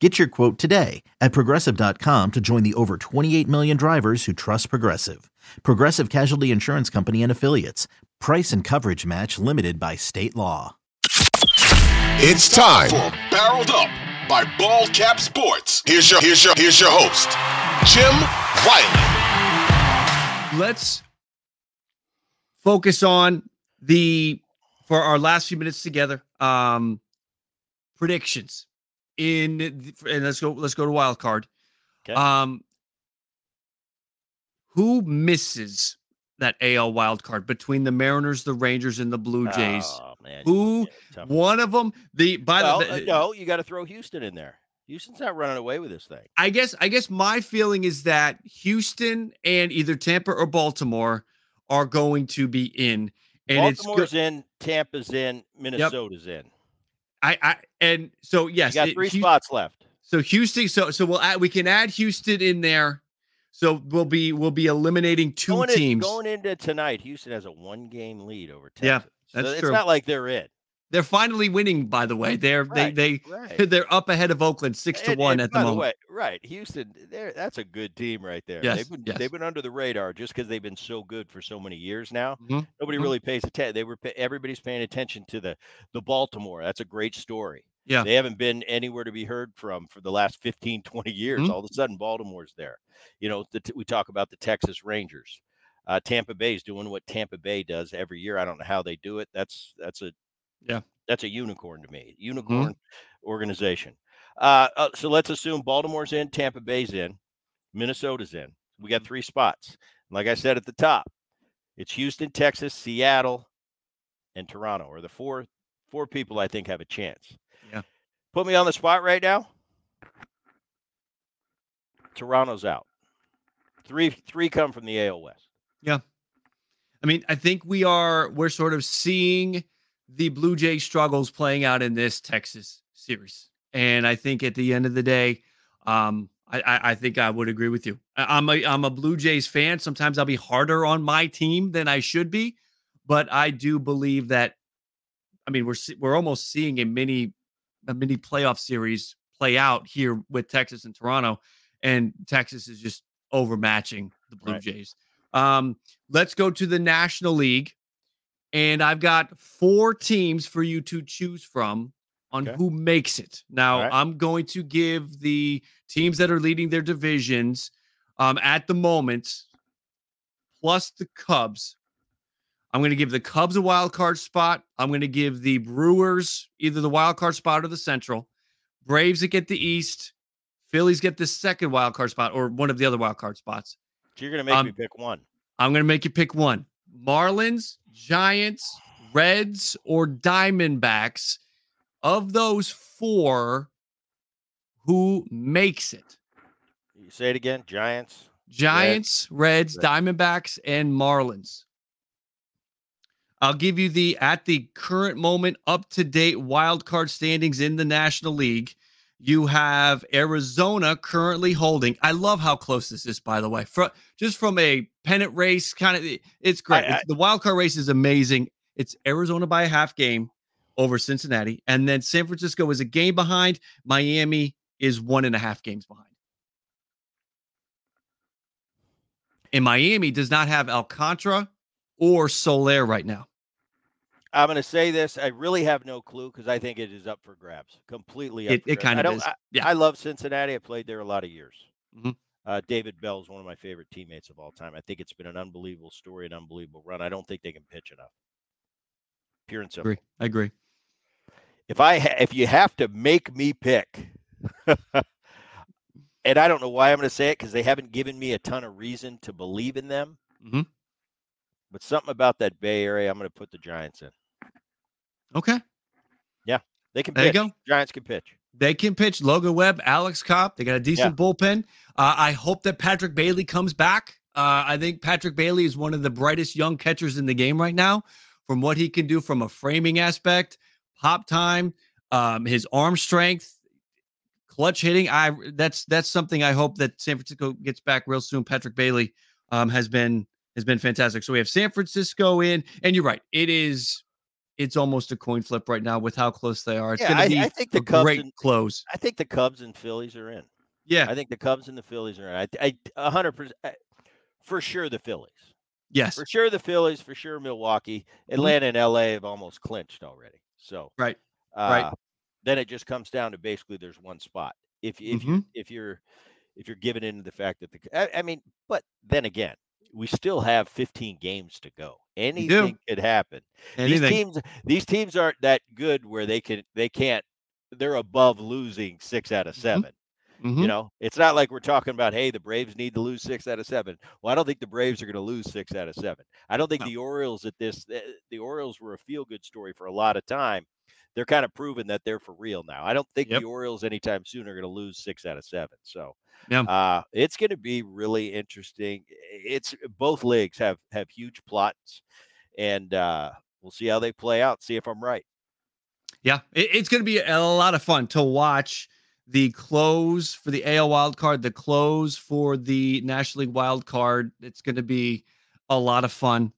Get your quote today at progressive.com to join the over 28 million drivers who trust Progressive. Progressive Casualty Insurance Company and Affiliates. Price and coverage match limited by state law. It's time for Barreled Up by Bald Cap Sports. Here's your here's your here's your host, Jim Wiley. Let's focus on the for our last few minutes together. Um predictions in and let's go let's go to wild card. Okay. Um who misses that AL wild card between the Mariners, the Rangers, and the Blue Jays? Oh man, Who one of them? The by Well, the uh, no, you got to throw Houston in there. Houston's not running away with this thing. I guess I guess my feeling is that Houston and either Tampa or Baltimore are going to be in, and it's Baltimore's good. in, Tampa's in, Minnesota's in. I I and so yes, You got it- three Hu- spots left. So Houston, so so we'll add we can add Houston in there. So we'll be we'll be eliminating two going in- teams. going into tonight, Houston has a one-game lead over Texas. Yeah, so that's it's true. not like they're in. They're finally winning, by the way. They're Right, they right. they they're up ahead of Oakland six to And- one and at the moment. way, right? Houston, they're, that's a good team right there. Yes, they've been yes. they've been under the radar just because they've been so good for so many years now. Mhm, Nobody mhm. really pays attention. They were everybody's paying attention to the the Baltimore. That's a great story. Yeah. They haven't been anywhere to be heard from for the last 15, 20 years. Mhm. All of a sudden, Baltimore's there. You know, the, we talk about the Texas Rangers. Uh, Tampa is doing what Tampa Bay does every year. I don't know how they do it. That's that's a Yeah. that's a unicorn to me. Unicorn organization. Uh, uh, so let's assume Baltimore's in, Tampa Bay's in, Minnesota's in. We got three spots. Like I said at the top, it's Houston, Texas, Seattle, and Toronto are the four four people I think have a chance. Yeah. Put me on the spot right now. Toronto's out. Three three come from the AL West. Yeah. I mean, I think we are we're sort of seeing the Blue Jays struggles playing out in this Texas series, and I think at the end of the day, um, I, I, I think I would agree with you. I, I'm a I'm a Blue Jays fan. Sometimes I'll be harder on my team than I should be, but I do believe that. I mean, we're we're almost seeing a mini a mini playoff series play out here with Texas and Toronto, and Texas is just overmatching the Blue Right. Jays. Um, let's go to the National League. And I've got four teams for you to choose from on Okay. who makes it. Now, right. I'm going to give the teams that are leading their divisions um, at the moment, plus the Cubs. I'm going to give the Cubs a wild card spot. I'm going to give the Brewers either the wild card spot or the Central. Braves that get the East. Phillies get the second wild card spot or one of the other wild card spots. So you're gonna make Um, me pick one. I'm going to make you pick one Marlins, Giants, Reds, or Diamondbacks. Of those four, who makes it? You say it again. Giants. Giants, Reds, Reds. Diamondbacks, and Marlins. I'll give you the at the current moment up to date wild card standings in the National League. You have Arizona currently holding. I love how close this is, by the way. Fro- just from a pennant race, kind of, it's great. I- It's- the wild card race is amazing. It's Arizona by a half game over Cincinnati. And then San Francisco is a game behind. Miami is one and a half games behind. And Miami does not have Alcantara or Soler right now. I'm going to say this. I really have no clue because I think it is up for grabs. Completely. it, it kind of is. I, yeah. I love Cincinnati. I played there a lot of years. Mm-hmm. Uh, David Bell is one of my favorite teammates of all time. I think it's been an unbelievable story, an unbelievable run. I don't think they can pitch enough. Pure and simple. I agree. I agree. If I ha- if you have to make me pick, and I don't know why I'm going to say it because they haven't given me a ton of reason to believe in them. Mm-hmm. But something about that Bay Area, I'm going to put the Giants in. Okay. Yeah, they can. There pitch. you go. Giants can pitch. They can pitch. Logan Webb, Alex Cobb. They got a decent yeah. bullpen. Uh, I hope that Patrick Bailey comes back. Uh, I think Patrick Bailey is one of the brightest young catchers in the game right now. From what he can do from a framing aspect, pop time, um, his arm strength, clutch hitting. I that's that's something I hope that San Francisco gets back real soon. Patrick Bailey um, has been has been fantastic. So we have San Francisco in, and you're right. It is it's almost a coin flip right now with how close they are. It's yeah, going to be I think the Cubs great and, close. I think the Cubs and Phillies are in. Yeah, I think the Cubs and the Phillies are in. I, I, hundred percent for sure the Phillies. Yes, for sure the Phillies. For sure Milwaukee, mm-hmm. Atlanta, and LA have almost clinched already. So right, uh, right. Then it just comes down to basically there's one spot. If if mm-hmm. you if you're if you're giving into the fact that the I, I mean, but then again, we still have 15 games to go. Anything could happen. Anything. These teams, these teams aren't that good where they can they can't they're above losing six out of Mm-hmm. 7 mm-hmm. You know, it's not like we're talking about hey, the Braves need to lose six out of seven. Well, I don't think the Braves are going to lose six out of seven. I don't think no. the Orioles at this the, the Orioles were a feel good story for a lot of time. They're kind of proven that they're for real now. I don't think yep. the Orioles anytime soon are going to lose six out of seven. So yeah. Uh, it's going to be really interesting. It's both leagues have have huge plots, and uh, we'll see how they play out. See if I'm right. Yeah, it, it's going to be a lot of fun to watch the close for the AL wild card, the close for the National League wild card. It's going to be a lot of fun.